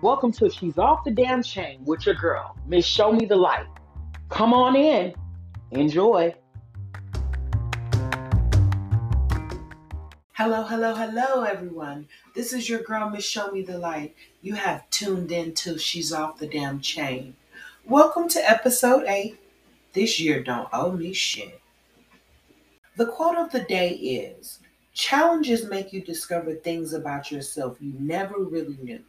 Welcome to She's Off the Damn Chain with your girl, Miss Show Me the Light. Come on in. Enjoy. Hello, hello, hello, everyone. This is your girl, Miss Show Me the Light. You have tuned in to She's Off the Damn Chain. Welcome to episode 8. This year don't owe me shit. The quote of the day is Challenges make you discover things about yourself you never really knew.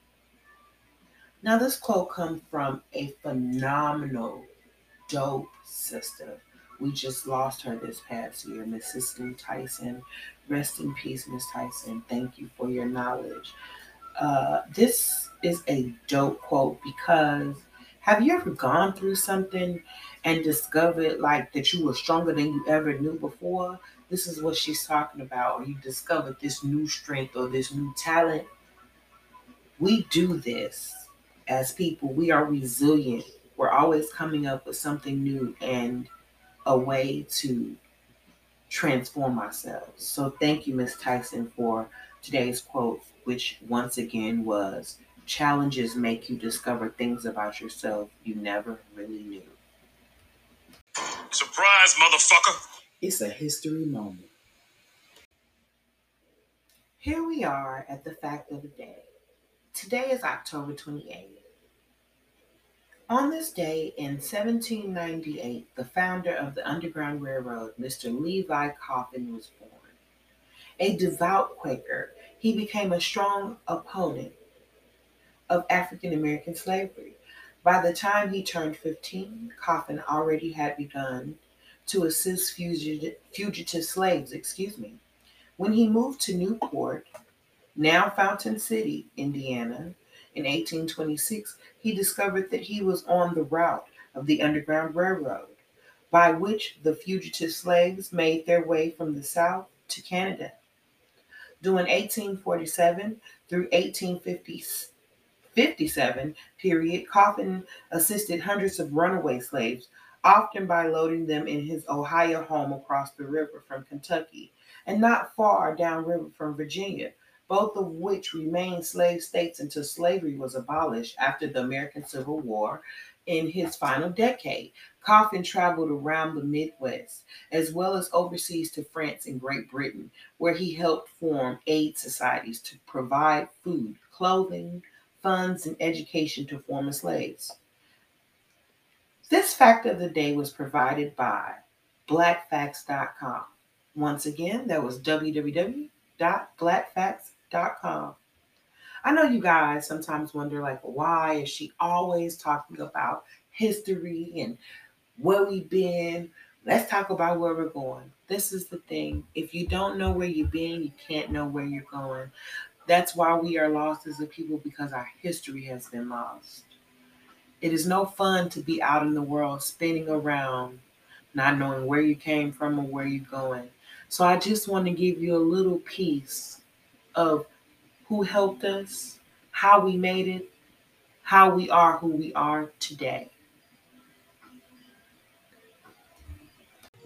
Now, this quote comes from a phenomenal, dope sister. We just lost her this past year, Miss Cicely Tyson. Rest in peace, Miss Tyson. Thank you for your knowledge. Uh, this is a dope quote because have you ever gone through something and discovered like that you were stronger than you ever knew before? This is what she's talking about, or you discovered this new strength or this new talent. We do this as people, we are resilient. We're always coming up with something new and a way to transform ourselves. So thank you, Miss Tyson, for today's quote, which once again was challenges make you discover things about yourself you never really knew. Surprise, motherfucker! It's a history moment. Here we are at the fact of the day. Today is October 28th. On this day in 1798, the founder of the Underground Railroad, Mr. Levi Coffin, was born. A devout Quaker, he became a strong opponent of African American slavery. By the time he turned 15, Coffin already had begun to assist fugitive, slaves, excuse me. When he moved to Newport, now Fountain City, Indiana, in 1826, he discovered that he was on the route of the Underground Railroad, by which the fugitive slaves made their way from the South to Canada. During 1847 through 1857 period, Coffin assisted hundreds of runaway slaves, often by loading them in his Ohio home across the river from Kentucky and not far downriver from Virginia, both of which remained slave states until slavery was abolished after the American Civil War in his final decade. Coffin traveled around the Midwest as well as overseas to France and Great Britain, where he helped form aid societies to provide food, clothing, funds, and education to former slaves. This fact of the day was provided by blackfacts.com. Once again, that was www.blackfacts.com com. I know you guys sometimes wonder, like, why is she always talking about history and where we've been? Let's talk about where we're going. This is the thing. If you don't know where you've been, you can't know where you're going. That's why we are lost as a people because our history has been lost. It is no fun to be out in the world spinning around, not knowing where you came from or where you're going. So I just want to give you a little piece of who helped us, how we made it, how we are who we are today.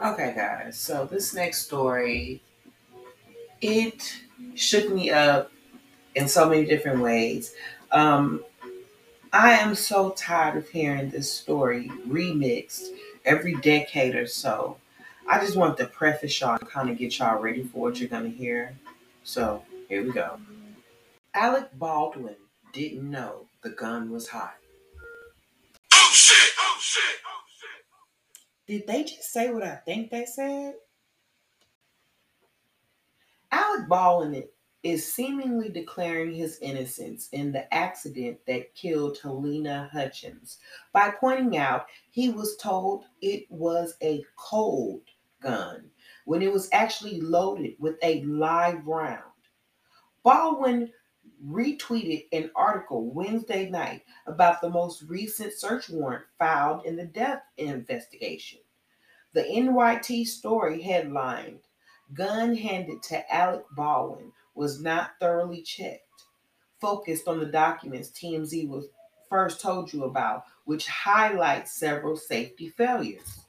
Okay, guys, so this next story, it shook me up in so many different ways. Um, I am so tired of hearing this story remixed every decade or so. I just want to preface y'all to kind of get y'all ready for what you're going to hear. So here we go. Alec Baldwin didn't know the gun was hot. Oh shit! Oh shit! Oh shit! Did they just say what I think they said? Alec Baldwin is seemingly declaring his innocence in the accident that killed Halyna Hutchins by pointing out he was told it was a cold gun when it was actually loaded with a live round. Baldwin retweeted an article Wednesday night about the most recent search warrant filed in the death investigation. The NYT story headlined Gun handed to Alec Baldwin was not thoroughly checked, focused on the documents TMZ was first told you about, which highlights several safety failures.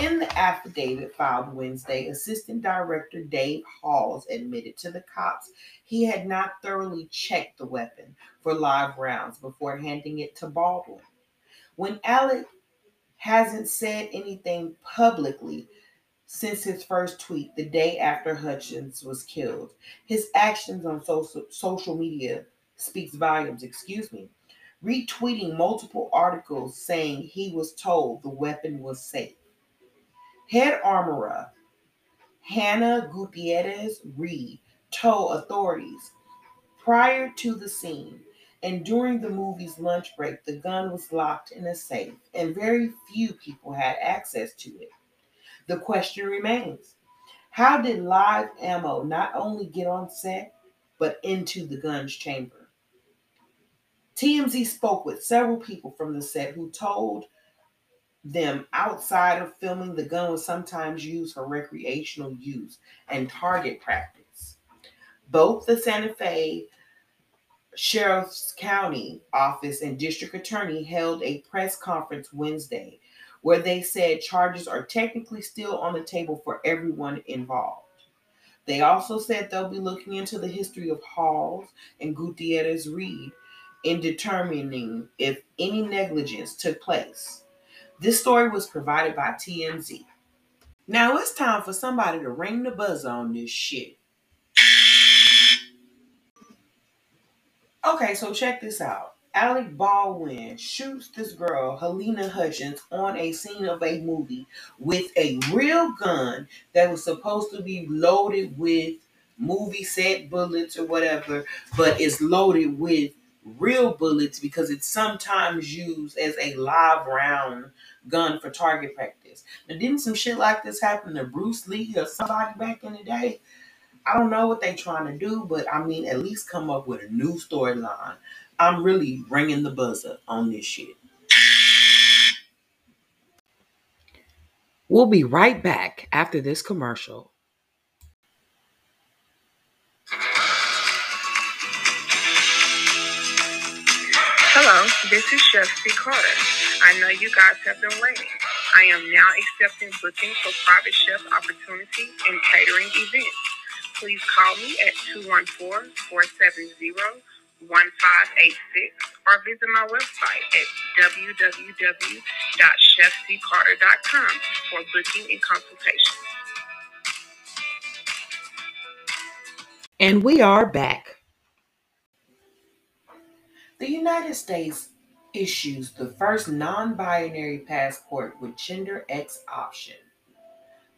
In the affidavit filed Wednesday, Assistant Director Dave Halls admitted to the cops he had not thoroughly checked the weapon for live rounds before handing it to Baldwin. When Alec hasn't said anything publicly since his first tweet the day after Hutchins was killed, his actions on social, social media speaks volumes, excuse me. Retweeting multiple articles saying he was told the weapon was safe. Head armorer Hannah Gutierrez Reed told authorities prior to the scene and during the movie's lunch break, the gun was locked in a safe and very few people had access to it. The question remains how did live ammo not only get on set, but into the gun's chamber? TMZ spoke with several people from the set who told them outside of filming, the gun was sometimes used for recreational use and target practice. Both the Santa Fe Sheriff's County Office and District Attorney held a press conference Wednesday where they said charges are technically still on the table for everyone involved. They also said they'll be looking into the history of Halls and Gutierrez Reed in determining if any negligence took place. This story was provided by TMZ. Now it's time for somebody to ring the buzzer on this shit. Okay, so check this out. Alec Baldwin shoots this girl, Halyna Hutchins, on a scene of a movie with a real gun that was supposed to be loaded with movie set bullets or whatever, but is loaded with real bullets because it's sometimes used as a live round gun for target practice. Now, didn't some shit like this happen to Bruce Lee or somebody back in the day? I don't know what they're trying to do, but I mean, at least come up with a new storyline. I'm really ringing the buzzer on this shit. We'll be right back after this commercial. This is Chef C. Carter. I know you guys have been waiting. I am now accepting bookings for private chef opportunities and catering events. Please call me at 214 470 1586 or visit my website at www.chefccarter.com for booking and consultation. And we are back. The United States issues the first non binary passport with gender X option.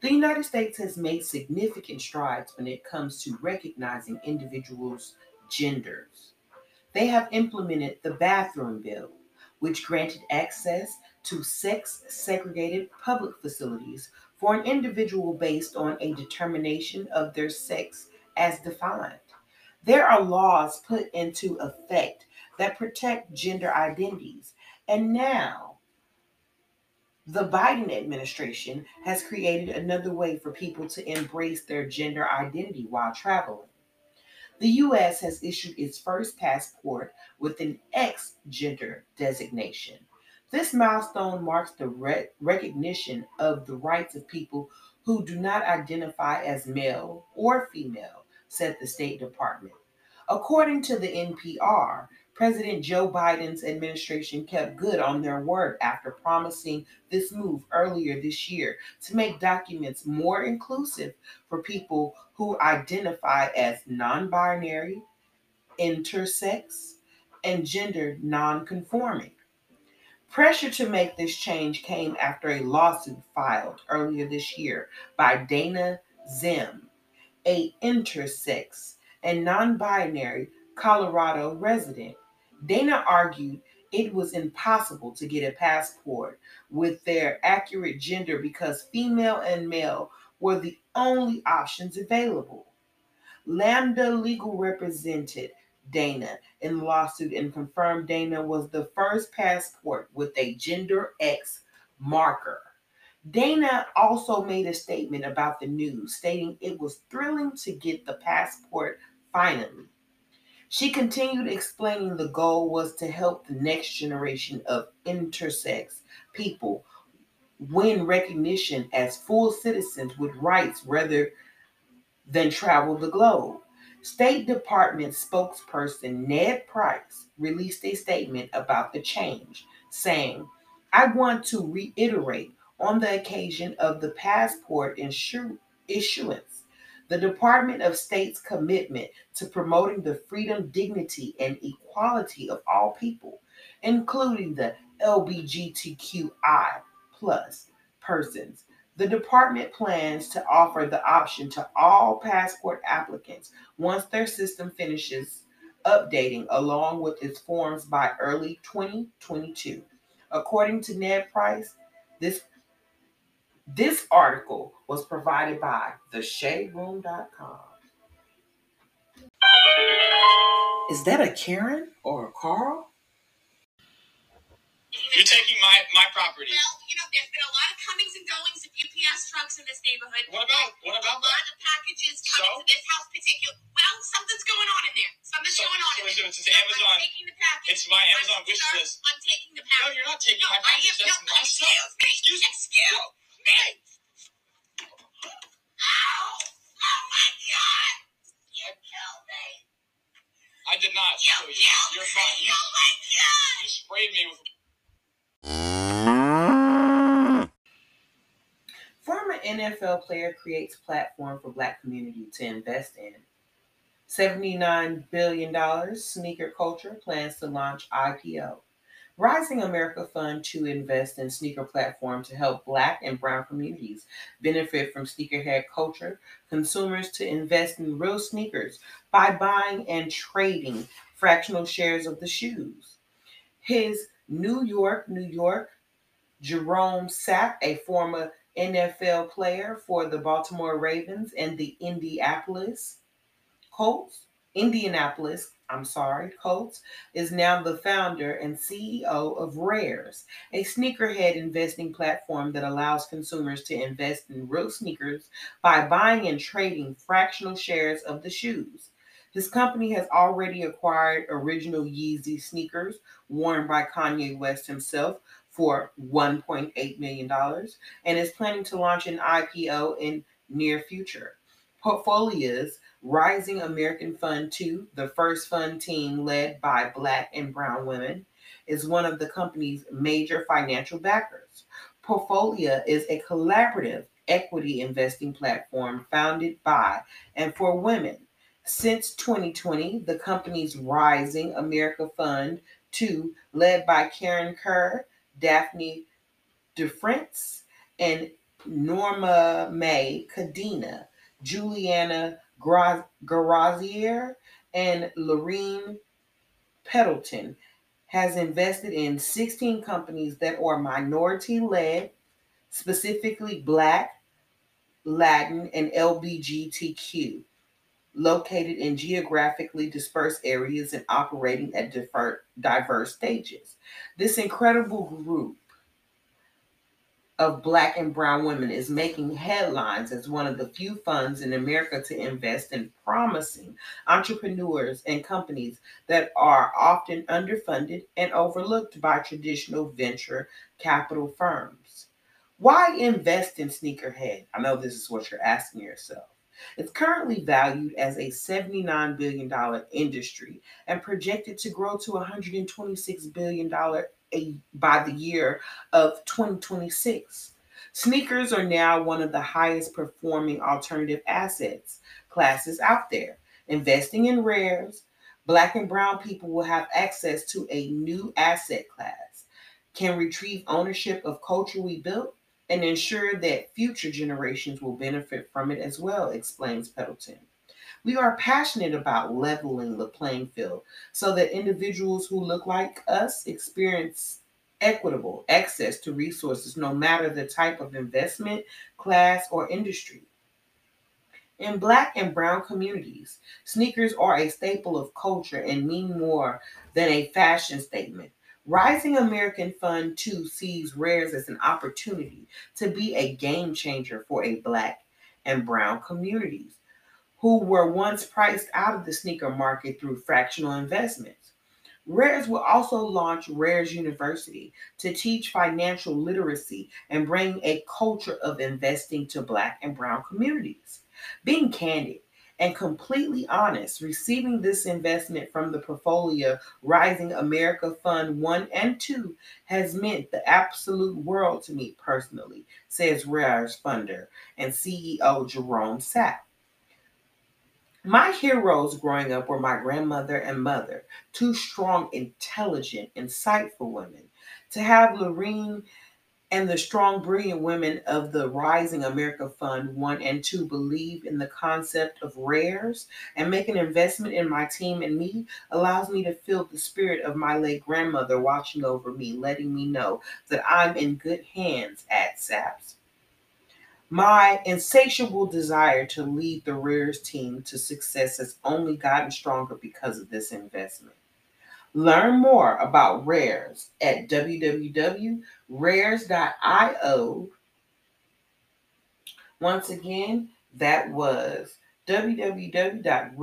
The United States has made significant strides when it comes to recognizing individuals' genders. They have implemented the bathroom bill, which granted access to sex segregated public facilities for an individual based on a determination of their sex as defined. There are laws put into effect that protect gender identities, and now the Biden administration has created another way for people to embrace their gender identity while traveling. The U.S. has issued its first passport with an X gender designation. This milestone marks the re- recognition of the rights of people who do not identify as male or female, said the State Department. According to the NPR, President Joe Biden's administration kept good on their word after promising this move earlier this year to make documents more inclusive for people who identify as non binary, intersex, and gender non conforming. Pressure to make this change came after a lawsuit filed earlier this year by Dana Zzyym, a intersex and non binary Colorado resident Dana argued it was impossible to get a passport with their accurate gender because female and male were the only options available. Lambda Legal represented Dana in the lawsuit and confirmed Dana was the first passport with a gender X marker. Dana also made a statement about the news, stating it was thrilling to get the passport finally. She continued explaining the goal was to help the next generation of intersex people win recognition as full citizens with rights rather than travel the globe. State Department spokesperson Ned Price released a statement about the change, saying, I want to reiterate on the occasion of the passport issuance the Department of State's commitment to promoting the freedom, dignity, and equality of all people, including the LBGTQI plus persons. The department plans to offer the option to all passport applicants once their system finishes updating along with its forms by early 2022. According to Ned Price, this this article was provided by theshaderoom.com. Is that a Karen or a Carl? You're taking my my property. Well, you know, there's been a lot of comings and goings of UPS trucks in this neighborhood. What about what about a about lot that? of packages coming So? to this house particular. Well, something's going on in there. Something's So- going on so in it's- there. it's So Amazon- I'm taking the package. It's my Amazon I'm, wish sir, list. I'm taking the package. No, you're not taking No, my I package. am. That's no, my stuff. me. Excuse me. Excuse me. Ow! Oh my God! You killed me. I did not You kill you. You're fine. You, Oh you sprayed me with. Former NFL player creates platform for black community to invest in. $79 billion sneaker culture plans to launch IPO. Rising America Fund to invest in sneaker platform to help black and brown communities benefit from sneakerhead culture, consumers to invest in real sneakers by buying and trading fractional shares of the shoes. His New York, New York, Jerome Sapp, a former NFL player for the Baltimore Ravens and the Indianapolis Colts, Indianapolis, I'm sorry, Colts, is now the founder and CEO of Rares, a sneakerhead investing platform that allows consumers to invest in real sneakers by buying and trading fractional shares of the shoes. His company has already acquired original Yeezy sneakers worn by Kanye West himself for $1.8 million and is planning to launch an IPO in near future. Portfolia's Rising American Fund 2, the first fund team led by black and brown women, is one of the company's major financial backers. Portfolio is a collaborative equity investing platform founded by and for women. Since 2020, the company's Rising America Fund 2, led by Karen Kerr, Daphne DeFrance, and Norma May Cadena, Juliana Garaizar, and Lorene Peddleton, has invested in 16 companies that are minority led, specifically Black, Latin, and LBGTQ, located in geographically dispersed areas and operating at diverse stages. This incredible group of black and brown women is making headlines as one of the few funds in America to invest in promising entrepreneurs and companies that are often underfunded and overlooked by traditional venture capital firms. Why invest in Sneakerhead? I know this is what you're asking yourself. It's currently valued as a $79 billion industry and projected to grow to $126 billion a, by the year of 2026. Sneakers are now one of the highest performing alternative assets classes out there. Investing in rares, black and brown people will have access to a new asset class, can retrieve ownership of culture we built, and ensure that future generations will benefit from it as well, explains Peddleton. We are passionate about leveling the playing field so that individuals who look like us experience equitable access to resources no matter the type of investment, class, or industry. In Black and Brown communities, sneakers are a staple of culture and mean more than a fashion statement. Rising American Fund 2 sees Rares as an opportunity to be a game changer for a Black and Brown communities who were once priced out of the sneaker market through fractional investments. Rares will also launch Rares University to teach financial literacy and bring a culture of investing to Black and Brown communities. Being candid and completely honest, receiving this investment from the portfolio Rising America Fund 1 and 2 has meant the absolute world to me personally, says Rares funder and CEO Jerome Sapp. My heroes growing up were my grandmother and mother, two strong, intelligent, insightful women. To have Lorene and the strong, brilliant women of the Rising America Fund 1 and 2 believe in the concept of rares and make an investment in my team and me allows me to feel the spirit of my late grandmother watching over me, letting me know that I'm in good hands at SAPS. My insatiable desire to lead the Rares team to success has only gotten stronger because of this investment. Learn more about Rares at www.rares.io. Once again, that was www.rares.io.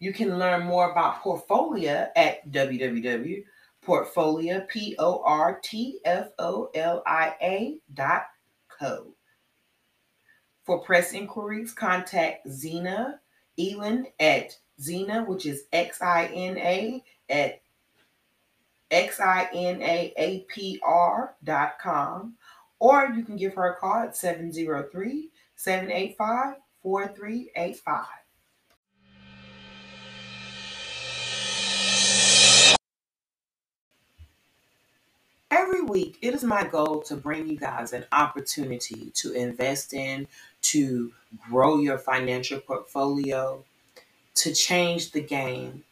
You can learn more about Portfolia at www Portfolia, P O R T F O L I A dot co. For press inquiries, contact Xina Elin at Xina, which is X I N A at X I N A A P R dot com, or you can give her a call at 703 785 4385. Week, it is my goal to bring you guys an opportunity to invest in, to grow your financial portfolio, to change the game.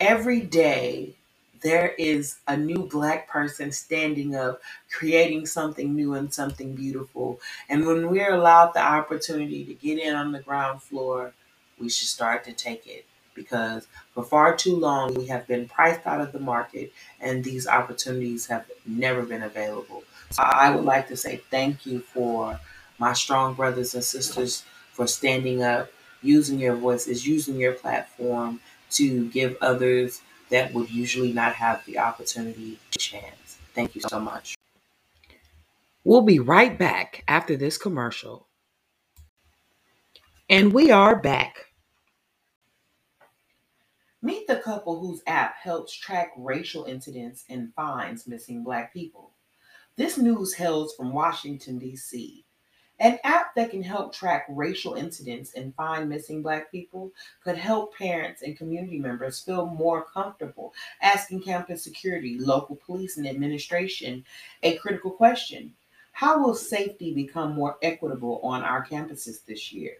Every day, there is a new Black person standing up, creating something new and something beautiful. And when we're allowed the opportunity to get in on the ground floor, we should start to take it because for far too long we have been priced out of the market and these opportunities have never been available. So I would like to say thank you for my strong brothers and sisters for standing up, using your voices, using your platform to give others that would usually not have the opportunity a chance. Thank you so much. We'll be right back after this commercial. And we are back. Meet the couple whose app helps track racial incidents and finds missing Black people. This news hails from Washington, D.C. An app that can help track racial incidents and find missing Black people could help parents and community members feel more comfortable asking campus security, local police, and administration a critical question How will safety become more equitable on our campuses this year?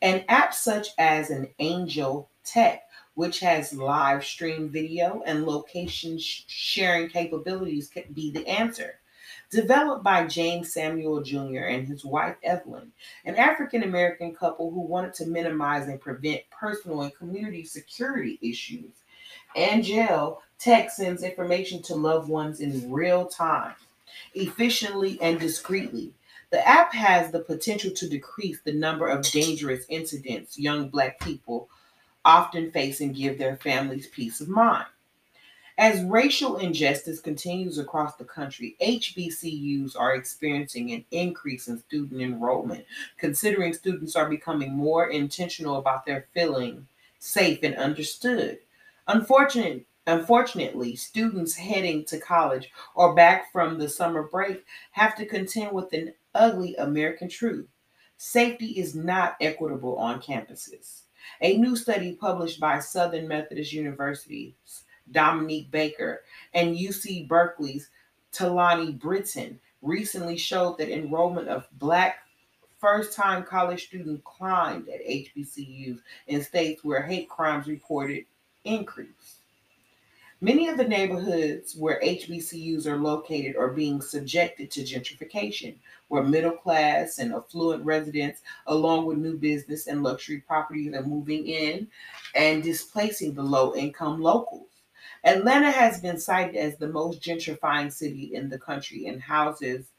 An app such as an Angel Tech which has live stream video and location sh- sharing capabilities, could be the answer. Developed by James Samuel Jr. and his wife Evelyn, an African American couple who wanted to minimize and prevent personal and community security issues. Angel Tech sends information to loved ones in real time, efficiently and discreetly. The app has the potential to decrease the number of dangerous incidents young Black people often face and give their families peace of mind. As racial injustice continues across the country, HBCUs are experiencing an increase in student enrollment, considering students are becoming more intentional about their feeling safe and understood. Unfortunately, Unfortunately, students heading to college or back from the summer break have to contend with an ugly American truth. Safety is not equitable on campuses. A new study published by Southern Methodist University's Dominique Baker and UC Berkeley's Talani Britton recently showed that enrollment of Black first time college students climbed at HBCUs in states where hate crimes reported increased. Many of the neighborhoods where HBCUs are located are being subjected to gentrification, where middle class and affluent residents, along with new business and luxury properties, are moving in and displacing the low income locals. Atlanta has been cited as the most gentrifying city in the country and houses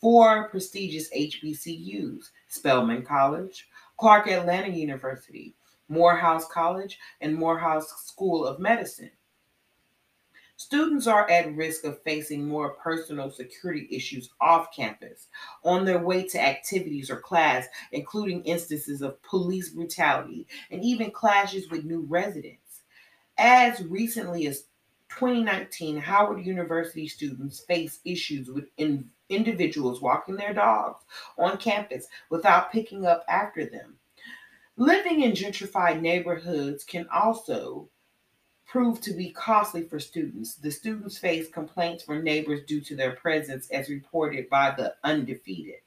four prestigious HBCUs Spelman College, Clark Atlanta University, Morehouse College, and Morehouse School of Medicine. Students are at risk of facing more personal security issues off campus on their way to activities or class, including instances of police brutality and even clashes with new residents. As recently as 2019, Howard University students face issues with in- individuals walking their dogs on campus without picking up after them. Living in gentrified neighborhoods can also prove to be costly for students. The students faced complaints from neighbors due to their presence, as reported by the Undefeated.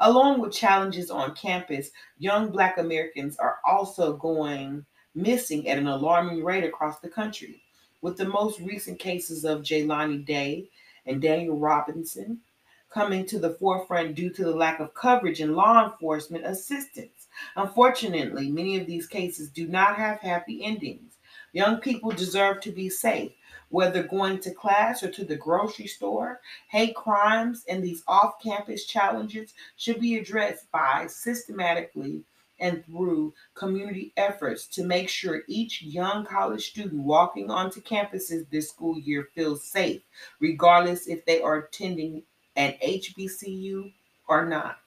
Along with challenges on campus, young Black Americans are also going missing at an alarming rate across the country, with the most recent cases of Jelani Day and Daniel Robinson coming to the forefront due to the lack of coverage and law enforcement assistance. Unfortunately, many of these cases do not have happy endings. Young people deserve to be safe, whether going to class or to the grocery store. Hate crimes and these off campus challenges should be addressed by systematically and through community efforts to make sure each young college student walking onto campuses this school year feels safe, regardless if they are attending an HBCU or not.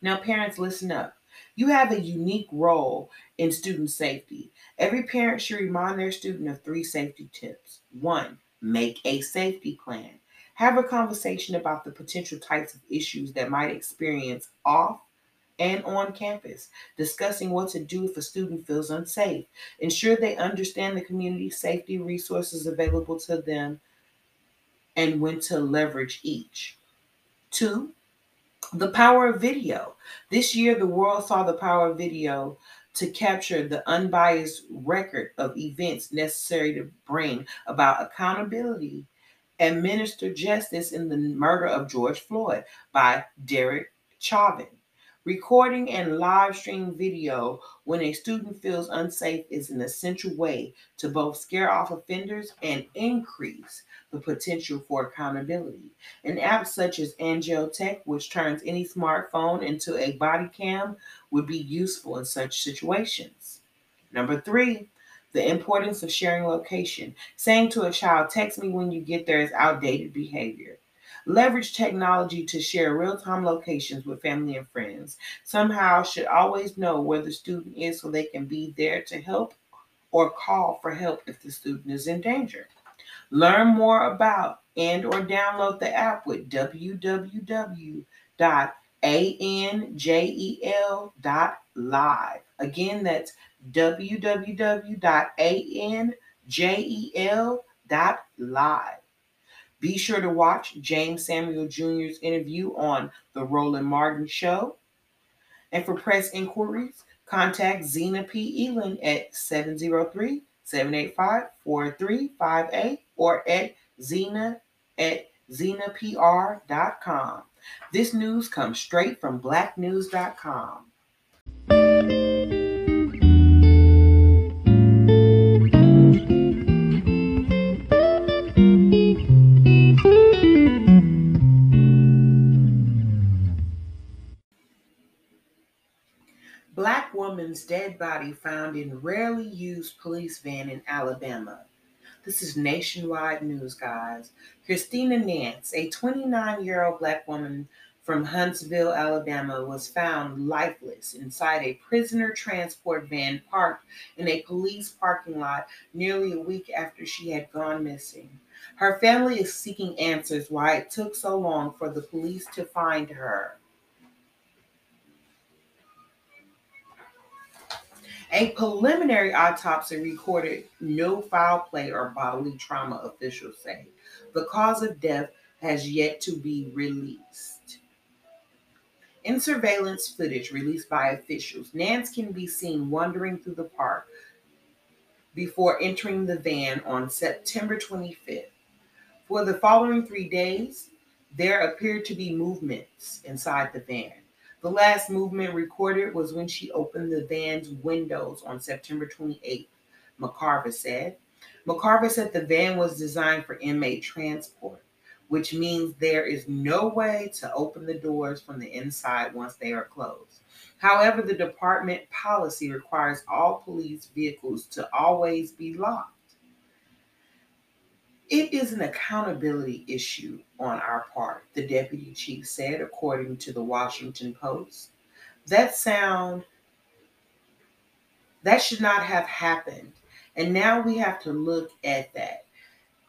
Now, parents, listen up. You have a unique role in student safety. Every parent should remind their student of three safety tips. One, make a safety plan. Have a conversation about the potential types of issues that might experience off and on campus, discussing what to do if a student feels unsafe. Ensure they understand the community safety resources available to them and when to leverage each. Two, the power of video. This year, the world saw the power of video to capture the unbiased record of events necessary to bring about accountability and minister justice in the murder of George Floyd by Derek Chauvin. Recording and live stream video when a student feels unsafe is an essential way to both scare off offenders and increase the potential for accountability. An app such as Angel Tech, which turns any smartphone into a body cam, would be useful in such situations. Number three, the importance of sharing location. Saying to a child, text me when you get there is outdated behavior. Leverage technology to share real time locations with family and friends. Somehow should always know where the student is so they can be there to help or call for help if the student is in danger. Learn more about and or download the app with www.anjel.live. Again, that's www.anjel.live. Be sure to watch James Samuel Jr.'s interview on The Roland Martin Show. And for press inquiries, contact Xina P. Elin at 703 785 4358 or at Xina at xinaapr.com. This news comes straight from blacknews.com. woman's dead body found in rarely used police van in Alabama. This is nationwide news, guys. Christina Nance, a 29 year old black woman from Huntsville, Alabama, was found lifeless inside a prisoner transport van parked in a police parking lot nearly a week after she had gone missing. Her family is seeking answers why it took so long for the police to find her. A preliminary autopsy recorded no foul play or bodily trauma, officials say. The cause of death has yet to be released. In surveillance footage released by officials, Nance can be seen wandering through the park before entering the van on September 25th. For the following three days, there appeared to be movements inside the van. The last movement recorded was when she opened the van's windows on September 28th, McCarver said. McCarver said the van was designed for inmate transport. which means there is no way to open the doors from the inside once they are closed. However, the department policy requires all police vehicles to always be locked. It is an accountability issue on our part, the deputy chief said, according to the Washington Post. That sound that should not have happened. And now we have to look at that.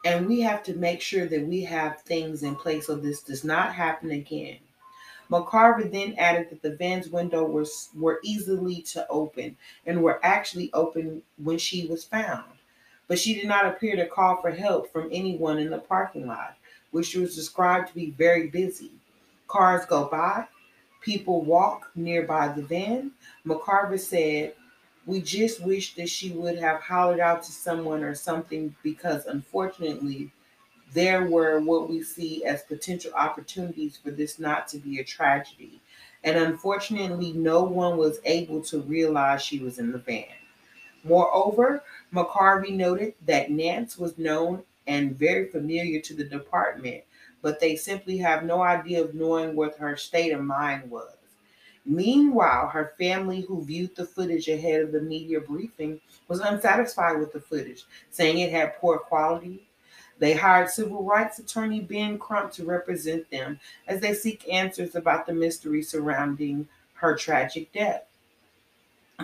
And we have to make sure that we have things in place so this does not happen again. McCarver then added that the van's window was were easily to open and were actually open when she was found. But she did not appear to call for help from anyone in the parking lot, which was described to be very busy. Cars go by, people walk nearby the van. McCarver said, We just wish that she would have hollered out to someone or something because unfortunately there were what we see as potential opportunities for this not to be a tragedy. And unfortunately, no one was able to realize she was in the van. Moreover, McCarver noted that Nance was known and very familiar to the department, but they simply have no idea of knowing what her state of mind was. Meanwhile, her family, who viewed the footage ahead of the media briefing, was unsatisfied with the footage, saying it had poor quality, they hired civil rights attorney Ben Crump to represent them as they seek answers about the mystery surrounding her tragic death.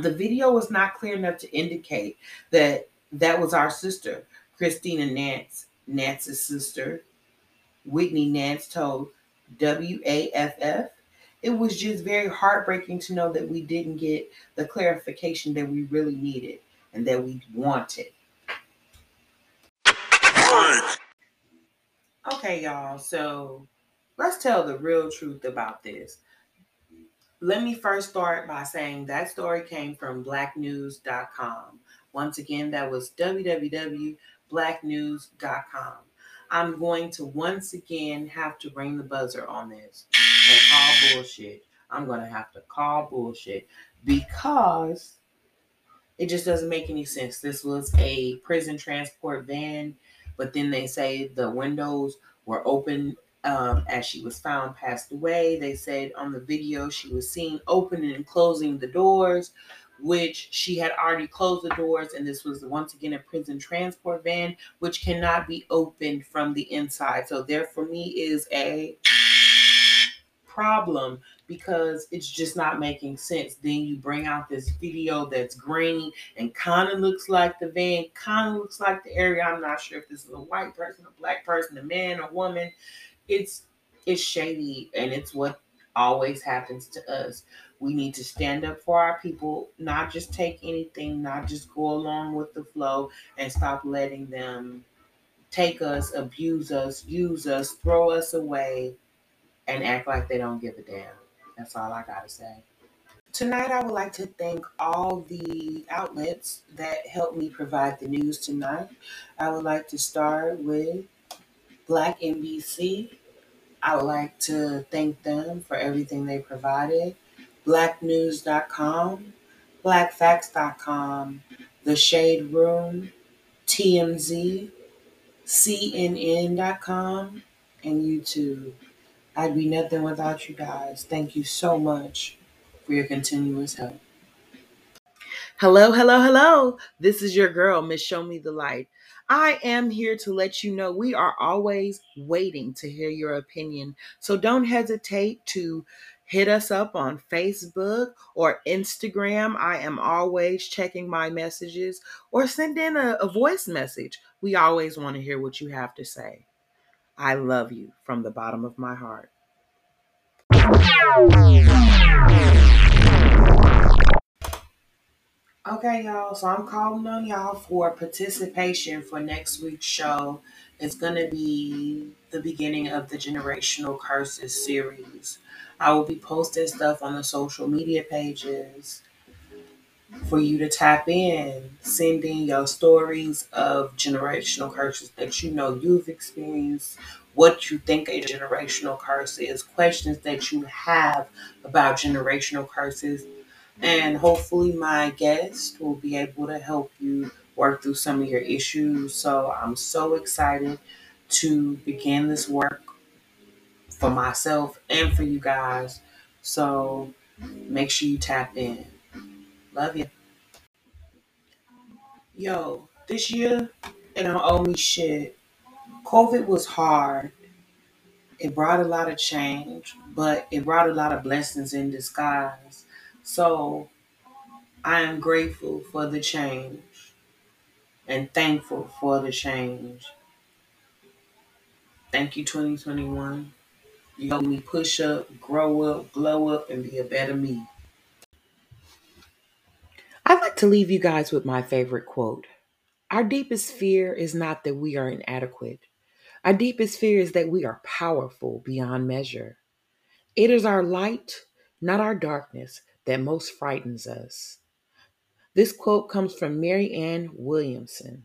The video was not clear enough to indicate that that was our sister, Christina Nance, Nance's sister. Whitney Nance told WAFF. It was just very heartbreaking to know that we didn't get the clarification that we really needed and that we wanted. Okay, y'all. So let's tell the real truth about this. Let me first start by saying that story came from blacknews.com. Once again, that was www.blacknews.com. I'm going to once again have to ring the buzzer on this and call bullshit. I'm going to have to call bullshit because it just doesn't make any sense. This was a prison transport van but then they say the windows were open um, as she was found passed away. They said on the video she was seen opening and closing the doors, which she had already closed the doors, and this was once again a prison transport van, which cannot be opened from the inside. So there for me is a problem because it's just not making sense. Then you bring out this video that's grainy and kind of looks like the van, kind of looks like the area. I'm not sure if this is a white person, a black person, a man, a woman. It's it's shady and it's what always happens to us. We need to stand up for our people, not just take anything, not just go along with the flow and stop letting them take us, abuse us, use us, throw us away, and act like they don't give a damn. That's all I gotta say. Tonight, I would like to thank all the outlets that helped me provide the news tonight. I would like to start with Black NBC. I would like to thank them for everything they provided. Blacknews.com, BlackFacts.com, The Shade Room, TMZ, CNN.com, and YouTube. I'd be nothing without you guys. Thank you so much for your continuous help. Hello, hello, hello. This is your girl, Miss Show Me the Light. I am here to let you know we are always waiting to hear your opinion. So don't hesitate to hit us up on Facebook or Instagram. I am always checking my messages or send in a, a voice message. We always want to hear what you have to say. I love you from the bottom of my heart. Okay, y'all. So I'm calling on y'all for participation for next week's show. It's going to be the beginning of the Generational Curses series. I will be posting stuff on the social media pages for you to tap in. Send in your stories of generational curses that you know you've experienced, what you think a generational curse is, questions that you have about generational curses, and hopefully my guest will be able to help you work through some of your issues. So I'm so excited to begin this work for myself and for you guys. So make sure you tap in. Love you. Yo, this year, it don't owe me shit. COVID was hard. It brought a lot of change, but it brought a lot of blessings in disguise. So I am grateful for the change and thankful for the change. Thank you, 2021. You helped me push up, grow up, glow up, and be a better me. I'd like to leave you guys with my favorite quote Our deepest fear is not that we are inadequate, our deepest fear is that we are powerful beyond measure. It is our light, not our darkness, that most frightens us. This quote comes from Marianne Williamson,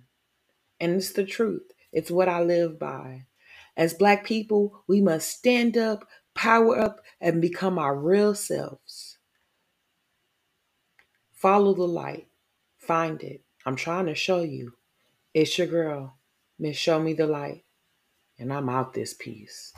and it's the truth. It's what I live by. As Black people, we must stand up, power up, and become our real selves. Follow the light, find it. I'm trying to show you. It's your girl, Miss Show Me the Light, and I'm out this piece.